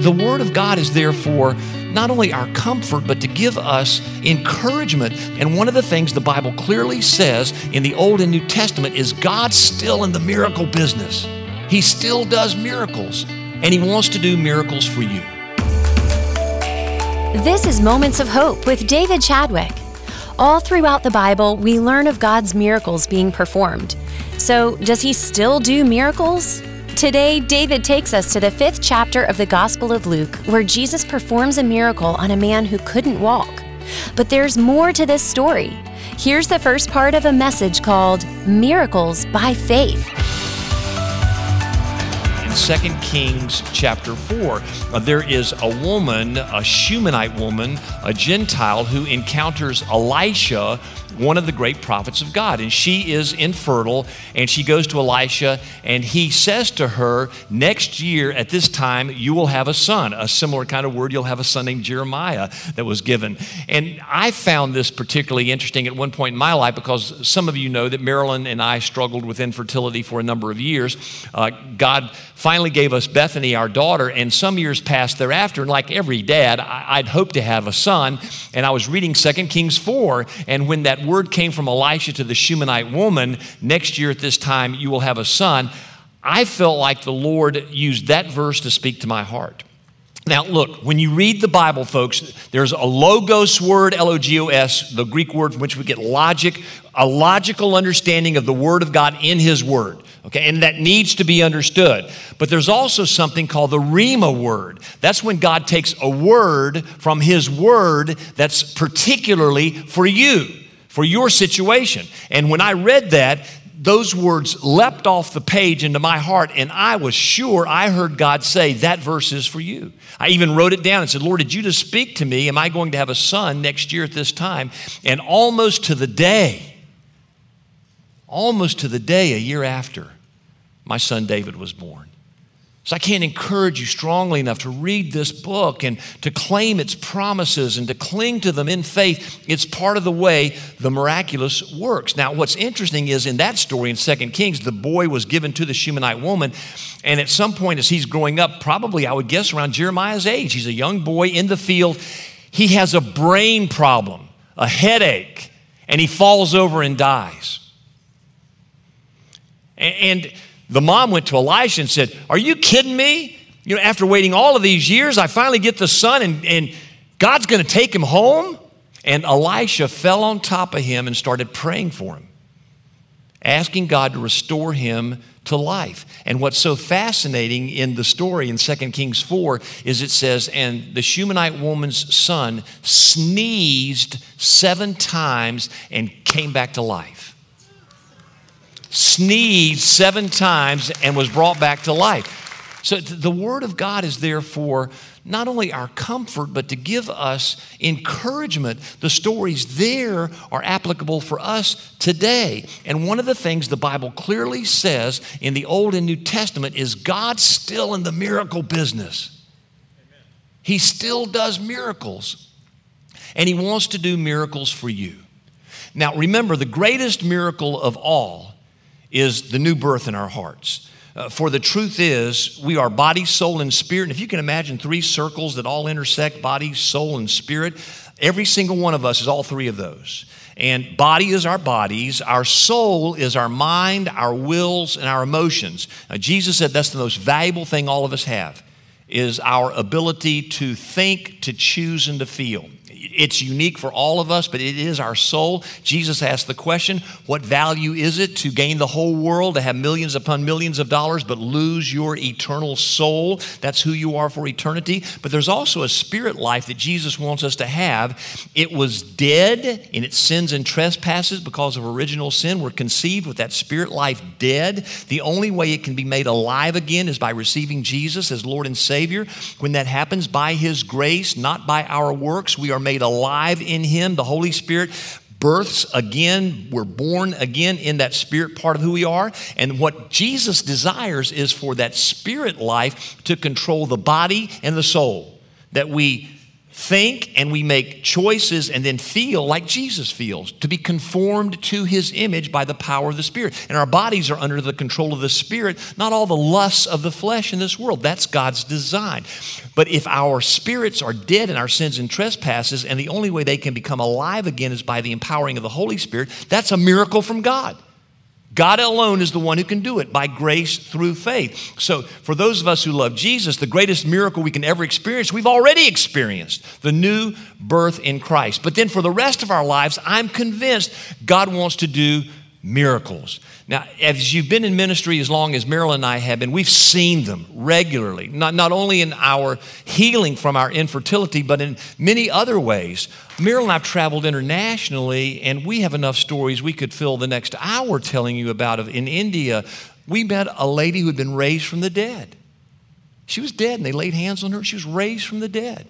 The Word of God is there for not only our comfort, but to give us encouragement. And one of the things the Bible clearly says in the Old and New Testament is God's still in the miracle business. He still does miracles, and He wants to do miracles for you. This is Moments of Hope with David Chadwick. All throughout the Bible, we learn of God's miracles being performed. So, does He still do miracles? Today, David takes us to the fifth chapter of the Gospel of Luke, where Jesus performs a miracle on a man who couldn't walk. But there's more to this story. Here's the first part of a message called Miracles by Faith. In 2 Kings chapter 4, uh, there is a woman, a Shunammite woman, a Gentile, who encounters Elisha one of the great prophets of God. And she is infertile, and she goes to Elisha, and he says to her, Next year at this time, you will have a son. A similar kind of word, you'll have a son named Jeremiah that was given. And I found this particularly interesting at one point in my life because some of you know that Marilyn and I struggled with infertility for a number of years. Uh, God finally gave us Bethany, our daughter, and some years passed thereafter. And like every dad, I'd hoped to have a son. And I was reading 2 Kings 4, and when that word came from Elisha to the Shunammite woman, next year at this time you will have a son, I felt like the Lord used that verse to speak to my heart. Now, look, when you read the Bible, folks, there's a logos word, L O G O S, the Greek word from which we get logic, a logical understanding of the Word of God in His Word. Okay, and that needs to be understood. But there's also something called the Rhema word. That's when God takes a word from His Word that's particularly for you for your situation. And when I read that, those words leapt off the page into my heart, and I was sure I heard God say, That verse is for you. I even wrote it down and said, Lord, did you just speak to me? Am I going to have a son next year at this time? And almost to the day, almost to the day a year after, my son David was born. So I can't encourage you strongly enough to read this book and to claim its promises and to cling to them in faith. It's part of the way the miraculous works. Now, what's interesting is in that story in 2 Kings, the boy was given to the Shunammite woman. And at some point, as he's growing up, probably I would guess around Jeremiah's age, he's a young boy in the field. He has a brain problem, a headache, and he falls over and dies. And the mom went to Elisha and said, Are you kidding me? You know, after waiting all of these years, I finally get the son and, and God's going to take him home? And Elisha fell on top of him and started praying for him, asking God to restore him to life. And what's so fascinating in the story in 2 Kings 4 is it says, And the Shunammite woman's son sneezed seven times and came back to life sneezed seven times and was brought back to life. So the Word of God is there for not only our comfort, but to give us encouragement. The stories there are applicable for us today. And one of the things the Bible clearly says in the Old and New Testament is God's still in the miracle business. He still does miracles. And He wants to do miracles for you. Now, remember, the greatest miracle of all is the new birth in our hearts. Uh, for the truth is, we are body, soul, and spirit. And if you can imagine three circles that all intersect body, soul, and spirit, every single one of us is all three of those. And body is our bodies, our soul is our mind, our wills, and our emotions. Now, Jesus said that's the most valuable thing all of us have is our ability to think, to choose, and to feel it's unique for all of us, but it is our soul. Jesus asked the question what value is it to gain the whole world, to have millions upon millions of dollars, but lose your eternal soul? That's who you are for eternity. But there's also a spirit life that Jesus wants us to have. It was dead in its sins and trespasses because of original sin. We're conceived with that spirit life dead. The only way it can be made alive again is by receiving Jesus as Lord and Savior. When that happens by His grace, not by our works, we are made made alive in Him. The Holy Spirit births again. We're born again in that spirit part of who we are. And what Jesus desires is for that spirit life to control the body and the soul. That we think and we make choices and then feel like Jesus feels, to be conformed to his image by the power of the Spirit. And our bodies are under the control of the Spirit, not all the lusts of the flesh in this world. That's God's design. But if our spirits are dead in our sins and trespasses, and the only way they can become alive again is by the empowering of the Holy Spirit, that's a miracle from God. God alone is the one who can do it by grace through faith. So, for those of us who love Jesus, the greatest miracle we can ever experience, we've already experienced the new birth in Christ. But then for the rest of our lives, I'm convinced God wants to do miracles. Now, as you've been in ministry as long as Marilyn and I have been, we've seen them regularly, not, not only in our healing from our infertility, but in many other ways. Marilyn and I have traveled internationally, and we have enough stories we could fill the next hour telling you about. In India, we met a lady who had been raised from the dead. She was dead, and they laid hands on her. She was raised from the dead.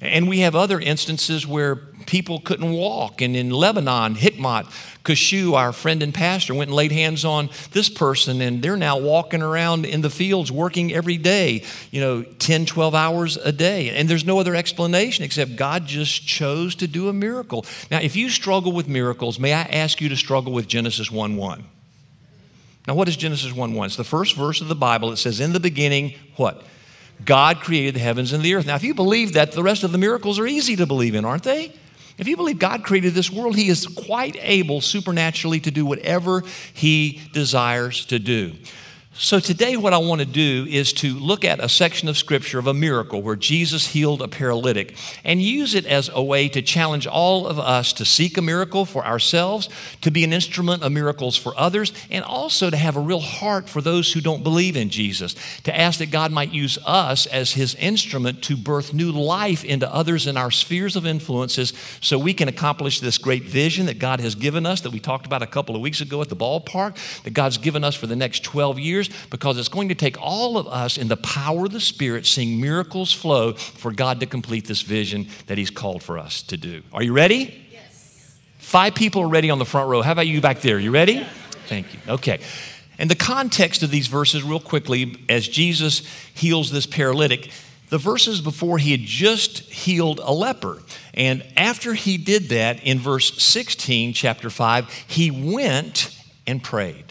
And we have other instances where people couldn't walk. And in Lebanon, Hikmat Kashu, our friend and pastor, went and laid hands on this person, and they're now walking around in the fields working every day, you know, 10, 12 hours a day. And there's no other explanation except God just chose to do a miracle. Now, if you struggle with miracles, may I ask you to struggle with Genesis 1 1? Now, what is Genesis 1 1? It's the first verse of the Bible. It says, In the beginning, what? God created the heavens and the earth. Now, if you believe that, the rest of the miracles are easy to believe in, aren't they? If you believe God created this world, He is quite able supernaturally to do whatever He desires to do. So, today, what I want to do is to look at a section of scripture of a miracle where Jesus healed a paralytic and use it as a way to challenge all of us to seek a miracle for ourselves, to be an instrument of miracles for others, and also to have a real heart for those who don't believe in Jesus. To ask that God might use us as his instrument to birth new life into others in our spheres of influences so we can accomplish this great vision that God has given us that we talked about a couple of weeks ago at the ballpark, that God's given us for the next 12 years years because it's going to take all of us in the power of the Spirit seeing miracles flow for God to complete this vision that He's called for us to do. Are you ready? Yes. Five people are ready on the front row. How about you back there? You ready? Thank you. Okay. And the context of these verses, real quickly, as Jesus heals this paralytic, the verses before he had just healed a leper. And after he did that, in verse 16, chapter 5, he went and prayed.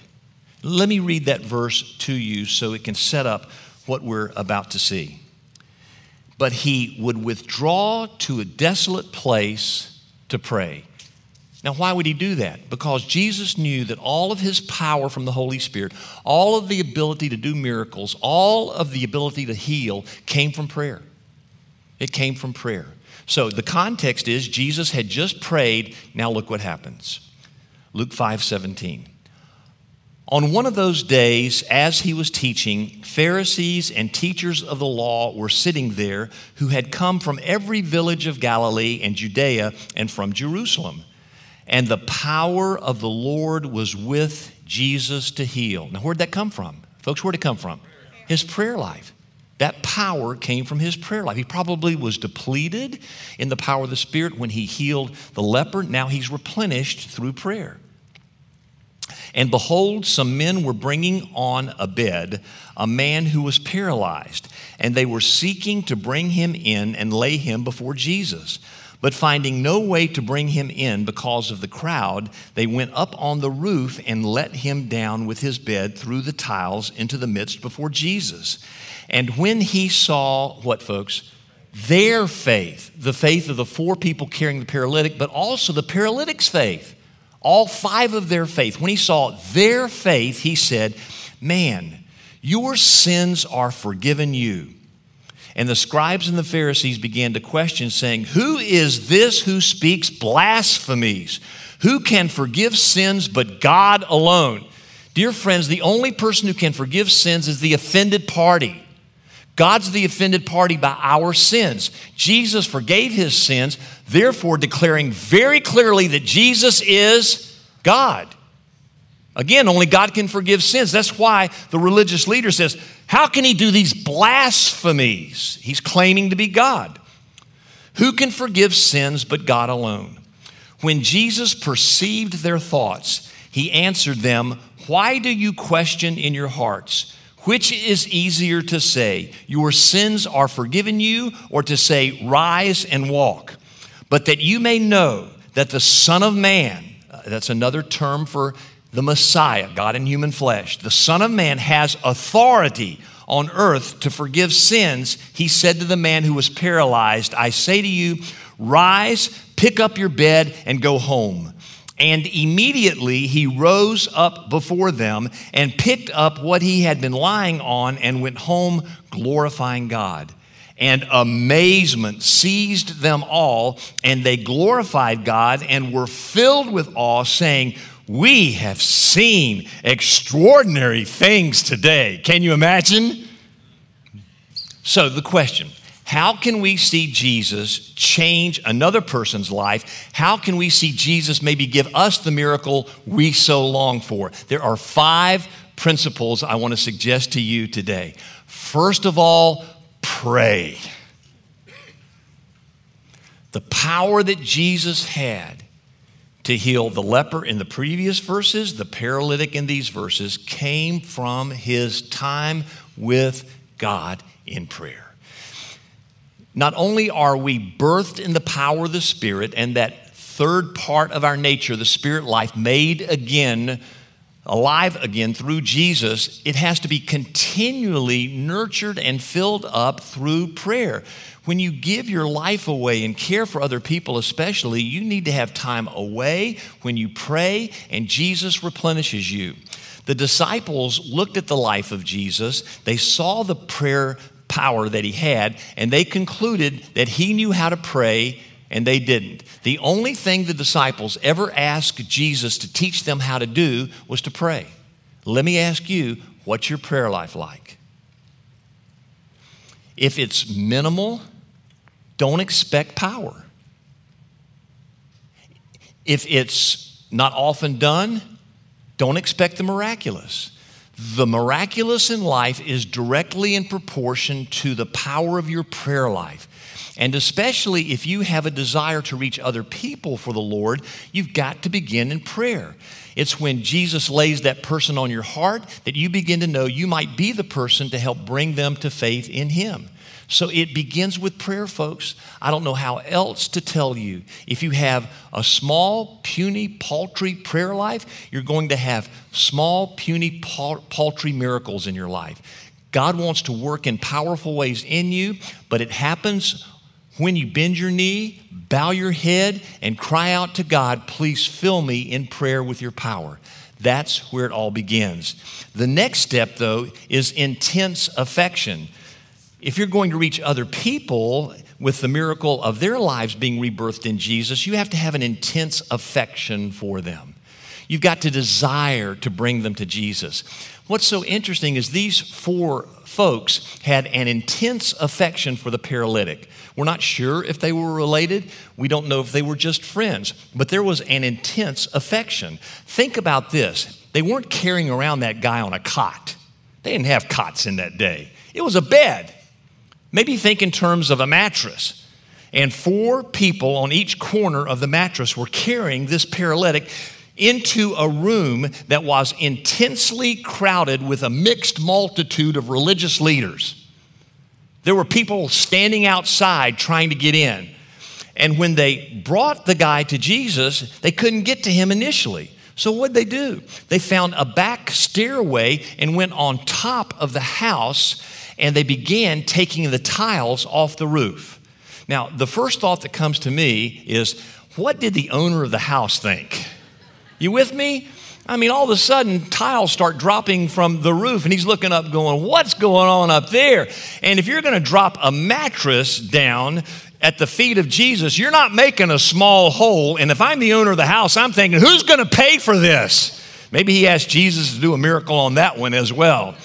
Let me read that verse to you so it can set up what we're about to see. But he would withdraw to a desolate place to pray. Now, why would he do that? Because Jesus knew that all of his power from the Holy Spirit, all of the ability to do miracles, all of the ability to heal came from prayer. It came from prayer. So the context is Jesus had just prayed. Now look what happens. Luke 5 17. On one of those days, as he was teaching, Pharisees and teachers of the law were sitting there who had come from every village of Galilee and Judea and from Jerusalem. And the power of the Lord was with Jesus to heal. Now, where'd that come from? Folks, where'd it come from? His prayer life. That power came from his prayer life. He probably was depleted in the power of the Spirit when he healed the leper. Now he's replenished through prayer. And behold, some men were bringing on a bed a man who was paralyzed, and they were seeking to bring him in and lay him before Jesus. But finding no way to bring him in because of the crowd, they went up on the roof and let him down with his bed through the tiles into the midst before Jesus. And when he saw what, folks? Their faith, the faith of the four people carrying the paralytic, but also the paralytic's faith all five of their faith, when he saw their faith, he said, Man, your sins are forgiven you. And the scribes and the Pharisees began to question, saying, Who is this who speaks blasphemies? Who can forgive sins but God alone? Dear friends, the only person who can forgive sins is the offended party. God's the offended party by our sins. Jesus forgave his sins, therefore declaring very clearly that Jesus is God. Again, only God can forgive sins. That's why the religious leader says, How can he do these blasphemies? He's claiming to be God. Who can forgive sins but God alone? When Jesus perceived their thoughts, he answered them, Why do you question in your hearts? Which is easier to say, Your sins are forgiven you, or to say, Rise and walk? But that you may know that the Son of Man, uh, that's another term for the Messiah, God in human flesh, the Son of Man has authority on earth to forgive sins. He said to the man who was paralyzed, I say to you, Rise, pick up your bed, and go home. And immediately he rose up before them and picked up what he had been lying on and went home glorifying God. And amazement seized them all, and they glorified God and were filled with awe, saying, We have seen extraordinary things today. Can you imagine? So, the question how can we see Jesus change another person's life? How can we see Jesus maybe give us the miracle we so long for? There are five principles I want to suggest to you today. First of all, pray. The power that Jesus had to heal the leper in the previous verses, the paralytic in these verses, came from his time with God in prayer. Not only are we birthed in the power of the Spirit and that third part of our nature, the spirit life, made again, alive again through Jesus, it has to be continually nurtured and filled up through prayer. When you give your life away and care for other people, especially, you need to have time away when you pray and Jesus replenishes you. The disciples looked at the life of Jesus, they saw the prayer power that he had, and they concluded that he knew how to pray and they didn't. The only thing the disciples ever asked Jesus to teach them how to do was to pray. Let me ask you, what's your prayer life like? If it's minimal, don't expect power. If it's not often done, don't expect the miraculous. The miraculous in life is directly in proportion to the power of your prayer life. And especially if you have a desire to reach other people for the Lord, you've got to begin in prayer. It's when Jesus lays that person on your heart that you begin to know you might be the person to help bring them to faith in Him. So it begins with prayer, folks. I don't know how else to tell you. If you have a small, puny, paltry prayer life, you're going to have small, puny, paltry miracles in your life. God wants to work in powerful ways in you, but it happens when you bend your knee, bow your head, and cry out to God, please fill me in prayer with your power. That's where it all begins. The next step, though, is intense affection if you're going to reach other people with the miracle of their lives being rebirthed in Jesus, you have to have an intense affection for them. You've got to desire to bring them to Jesus. What's so interesting is these four folks had an intense affection for the paralytic. We're not sure if they were related. We don't know if they were just friends, but there was an intense affection. Think about this they weren't carrying around that guy on a cot, they didn't have cots in that day, it was a bed. Maybe think in terms of a mattress. And four people on each corner of the mattress were carrying this paralytic into a room that was intensely crowded with a mixed multitude of religious leaders. There were people standing outside trying to get in. And when they brought the guy to Jesus, they couldn't get to him initially. So what'd they do? They found a back stairway and went on top of the house and they began taking the tiles off the roof. Now, the first thought that comes to me is what did the owner of the house think? You with me? I mean, all of a sudden, tiles start dropping from the roof, and he's looking up, going, What's going on up there? And if you're going to drop a mattress down at the feet of Jesus, you're not making a small hole. And if I'm the owner of the house, I'm thinking, Who's going to pay for this? Maybe he asked Jesus to do a miracle on that one as well.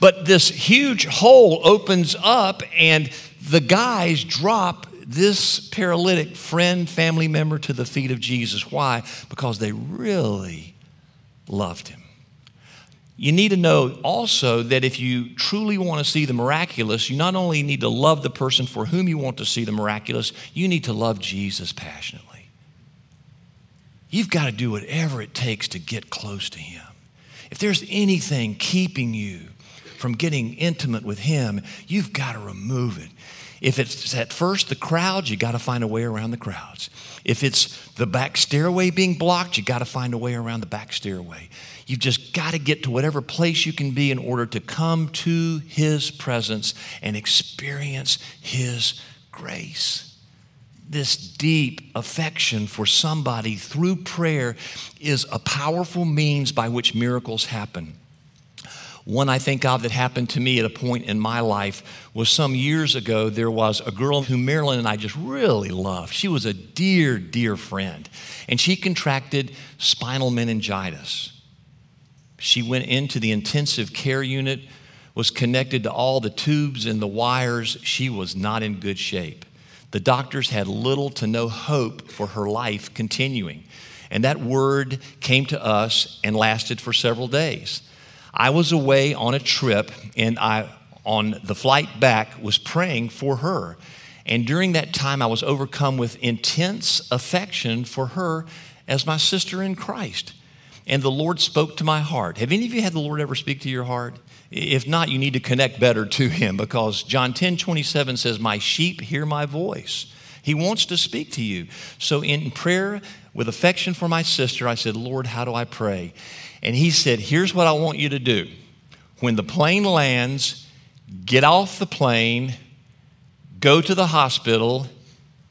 But this huge hole opens up, and the guys drop this paralytic friend, family member to the feet of Jesus. Why? Because they really loved him. You need to know also that if you truly want to see the miraculous, you not only need to love the person for whom you want to see the miraculous, you need to love Jesus passionately. You've got to do whatever it takes to get close to him. If there's anything keeping you from getting intimate with Him, you've got to remove it. If it's at first the crowds, you got to find a way around the crowds. If it's the back stairway being blocked, you got to find a way around the back stairway. You've just got to get to whatever place you can be in order to come to His presence and experience His grace. This deep affection for somebody through prayer is a powerful means by which miracles happen. One I think of that happened to me at a point in my life was some years ago. There was a girl who Marilyn and I just really loved. She was a dear, dear friend, and she contracted spinal meningitis. She went into the intensive care unit, was connected to all the tubes and the wires. She was not in good shape. The doctors had little to no hope for her life continuing. And that word came to us and lasted for several days. I was away on a trip, and I, on the flight back, was praying for her. And during that time, I was overcome with intense affection for her as my sister in Christ. And the Lord spoke to my heart. Have any of you had the Lord ever speak to your heart? If not, you need to connect better to Him because John 10 27 says, My sheep hear my voice. He wants to speak to you. So, in prayer with affection for my sister, I said, Lord, how do I pray? And he said, Here's what I want you to do. When the plane lands, get off the plane, go to the hospital,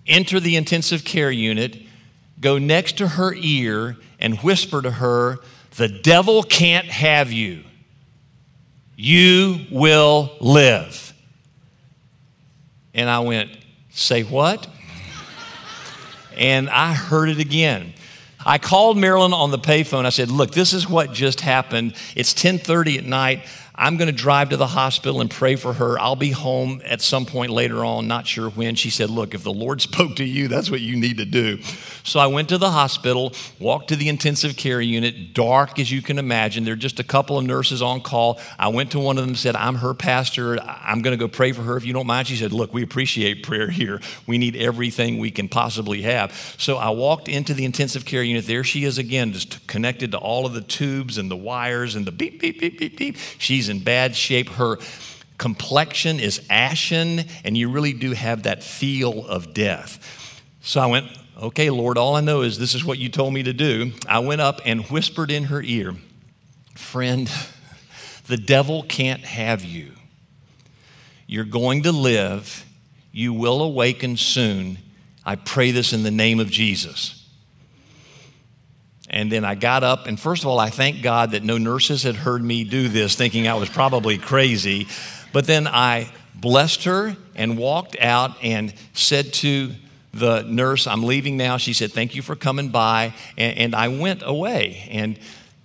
enter the intensive care unit, go next to her ear, and whisper to her, The devil can't have you. You will live. And I went, Say what? and I heard it again. I called Marilyn on the payphone. I said, "Look, this is what just happened. It's 10:30 at night. I'm going to drive to the hospital and pray for her. I'll be home at some point later on, not sure when. She said, Look, if the Lord spoke to you, that's what you need to do. So I went to the hospital, walked to the intensive care unit, dark as you can imagine. There are just a couple of nurses on call. I went to one of them said, I'm her pastor. I'm going to go pray for her if you don't mind. She said, Look, we appreciate prayer here. We need everything we can possibly have. So I walked into the intensive care unit. There she is again, just connected to all of the tubes and the wires and the beep, beep, beep, beep, beep. She's She's in bad shape. Her complexion is ashen, and you really do have that feel of death. So I went, Okay, Lord, all I know is this is what you told me to do. I went up and whispered in her ear, Friend, the devil can't have you. You're going to live. You will awaken soon. I pray this in the name of Jesus. And then I got up, and first of all, I thank God that no nurses had heard me do this, thinking I was probably crazy. But then I blessed her and walked out and said to the nurse, I'm leaving now. She said, Thank you for coming by. And, and, I went away and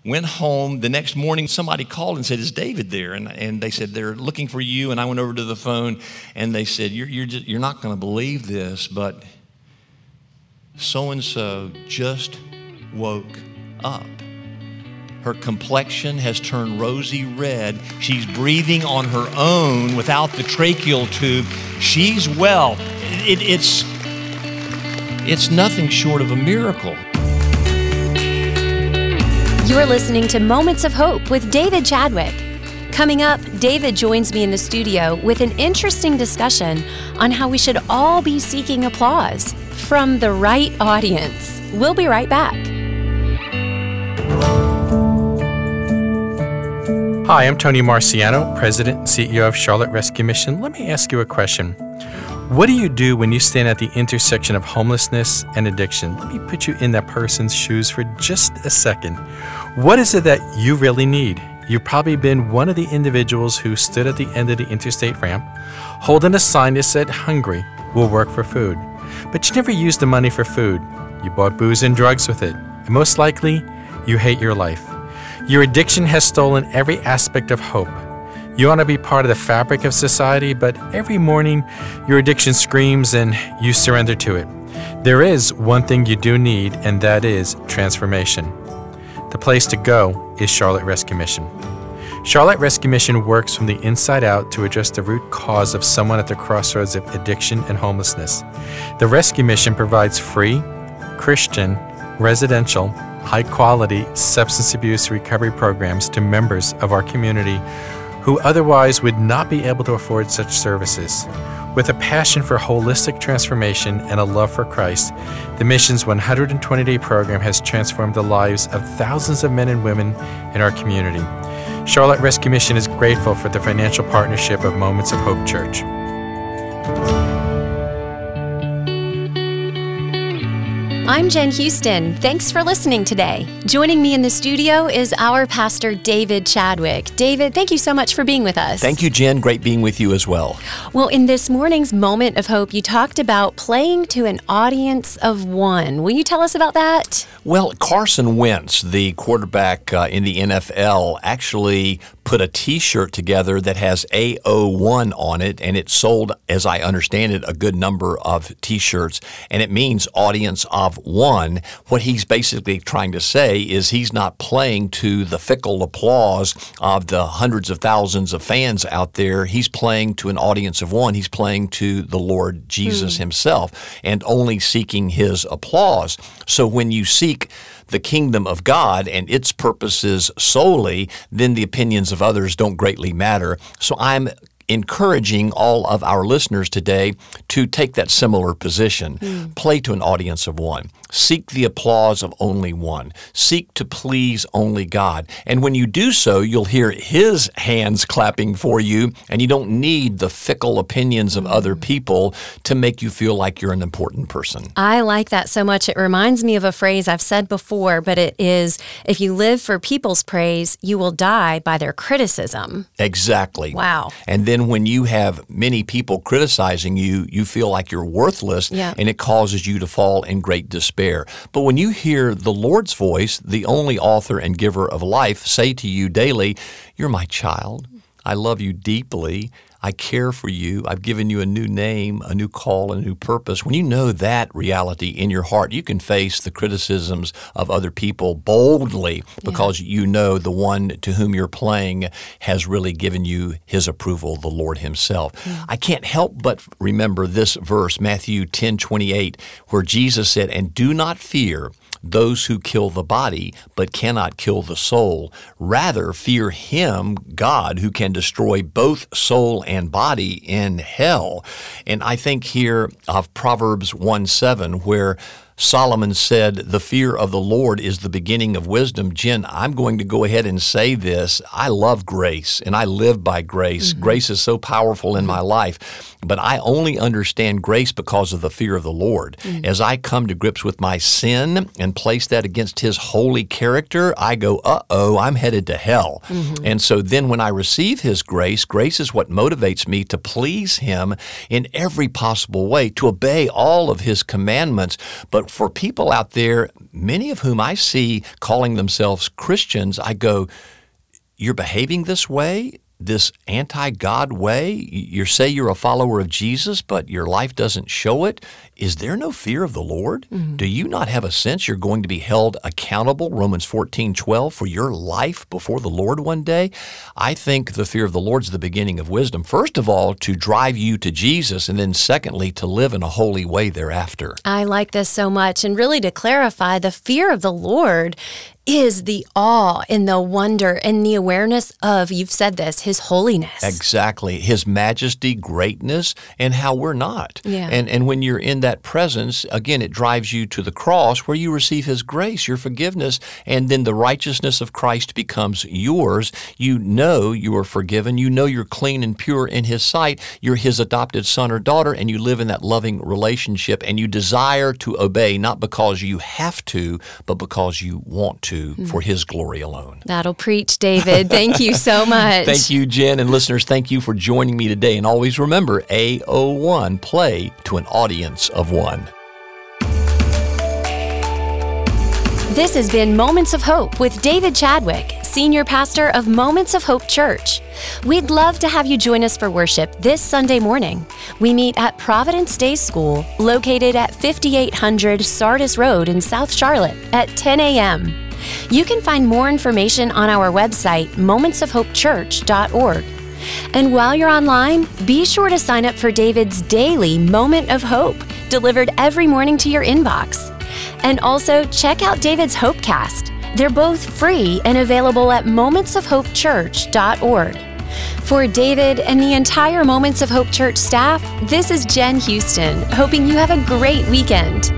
went home. The next morning, somebody called and said, Is David there? And, and they said, They're looking for you. And I went over to the phone and they said, You're, you're, just, you're not going to believe this, but so and so just woke up. Her complexion has turned rosy red. She's breathing on her own without the tracheal tube. She's well. It, it's, it's nothing short of a miracle. You are listening to Moments of Hope with David Chadwick. Coming up, David joins me in the studio with an interesting discussion on how we should all be seeking applause from the right audience. We'll be right back. Hi, I'm Tony Marciano, President and CEO of Charlotte Rescue Mission. Let me ask you a question. What do you do when you stand at the intersection of homelessness and addiction? Let me put you in that person's shoes for just a second. What is it that you really need? You've probably been one of the individuals who stood at the end of the interstate ramp, holding a sign that said, Hungry, will work for food. But you never used the money for food. You bought booze and drugs with it. And most likely, you hate your life. Your addiction has stolen every aspect of hope. You want to be part of the fabric of society, but every morning your addiction screams and you surrender to it. There is one thing you do need, and that is transformation. The place to go is Charlotte Rescue Mission. Charlotte Rescue Mission works from the inside out to address the root cause of someone at the crossroads of addiction and homelessness. The Rescue Mission provides free, Christian, residential, high quality substance abuse recovery programs to members of our community who otherwise would not be able to afford such services. With a passion for holistic transformation and a love for Christ, the Mission's 120 day program has transformed the lives of thousands of men and women in our community. Charlotte Rescue Mission is grateful for the financial partnership of Moments of Hope Church. I'm Jen Houston. Thanks for listening today. Joining me in the studio is our pastor, David Chadwick. David, thank you so much for being with us. Thank you, Jen. Great being with you as well. Well, in this morning's moment of hope, you talked about playing to an audience of one. Will you tell us about that? Well, Carson Wentz, the quarterback uh, in the NFL, actually put a T-shirt together that has AO1 on it, and it sold, as I understand it, a good number of T-shirts, and it means audience of one. What he's basically trying to say is he's not playing to the fickle applause of the hundreds of thousands of fans out there. He's playing to an audience of one. He's playing to the Lord Jesus hmm. himself, and only seeking his applause. So when you seek the kingdom of God and its purposes solely, then the opinions of others don't greatly matter. So I'm encouraging all of our listeners today to take that similar position. Hmm. Play to an audience of one. Seek the applause of only one. Seek to please only God. And when you do so, you'll hear His hands clapping for you, and you don't need the fickle opinions of other people to make you feel like you're an important person. I like that so much. It reminds me of a phrase I've said before, but it is if you live for people's praise, you will die by their criticism. Exactly. Wow. And then when you have many people criticizing you, you feel like you're worthless Yeah. and it causes you to fall in great despair. But when you hear the Lord's voice, the only author and giver of life, say to you daily, You're my child. I love you deeply. I care for you. I've given you a new name, a new call, a new purpose. When you know that reality in your heart, you can face the criticisms of other people boldly because you know the one to whom you're playing has really given you his approval, the Lord himself. Mm. I can't help but remember this verse, Matthew 10 28, where Jesus said, And do not fear those who kill the body but cannot kill the soul. Rather, fear him, God, who can destroy both soul and body in hell. And I think here of Proverbs 1 7, where Solomon said, The fear of the Lord is the beginning of wisdom. Jen, I'm going to go ahead and say this. I love grace and I live by grace. Mm-hmm. Grace is so powerful in my mm-hmm. life, but I only understand grace because of the fear of the Lord. Mm. As I come to grips with my sin and place that against His holy character, I go, uh oh, I'm headed to hell. Mm-hmm. And so then when I receive His grace, grace is what motivates me to please Him in every possible way, to obey all of His commandments. But for people out there, many of whom I see calling themselves Christians, I go, you're behaving this way, this anti God way. You say you're a follower of Jesus, but your life doesn't show it. Is there no fear of the Lord? Mm-hmm. Do you not have a sense you're going to be held accountable, Romans 14 12, for your life before the Lord one day? I think the fear of the Lord is the beginning of wisdom. First of all, to drive you to Jesus, and then secondly, to live in a holy way thereafter. I like this so much. And really, to clarify, the fear of the Lord is the awe and the wonder and the awareness of, you've said this, his holiness. Exactly. His majesty, greatness, and how we're not. Yeah. And and when you're in that presence, again, it drives you to the cross where you receive his grace, your forgiveness, and then the righteousness of Christ becomes yours. You know you are forgiven. You know you're clean and pure in his sight. You're his adopted son or daughter, and you live in that loving relationship and you desire to obey not because you have to, but because you want to Hmm. for his glory alone. That'll preach, David. Thank you so much. Thank you, Jen, and listeners, thank you for joining me today. And always remember AO1 play to an audience of one. This has been Moments of Hope with David Chadwick, Senior Pastor of Moments of Hope Church. We'd love to have you join us for worship this Sunday morning. We meet at Providence Day School, located at 5800 Sardis Road in South Charlotte, at 10 a.m. You can find more information on our website, momentsofhopechurch.org. And while you're online, be sure to sign up for David's daily Moment of Hope, delivered every morning to your inbox. And also check out David's Hopecast. They're both free and available at momentsofhopechurch.org. For David and the entire Moments of Hope Church staff, this is Jen Houston, hoping you have a great weekend.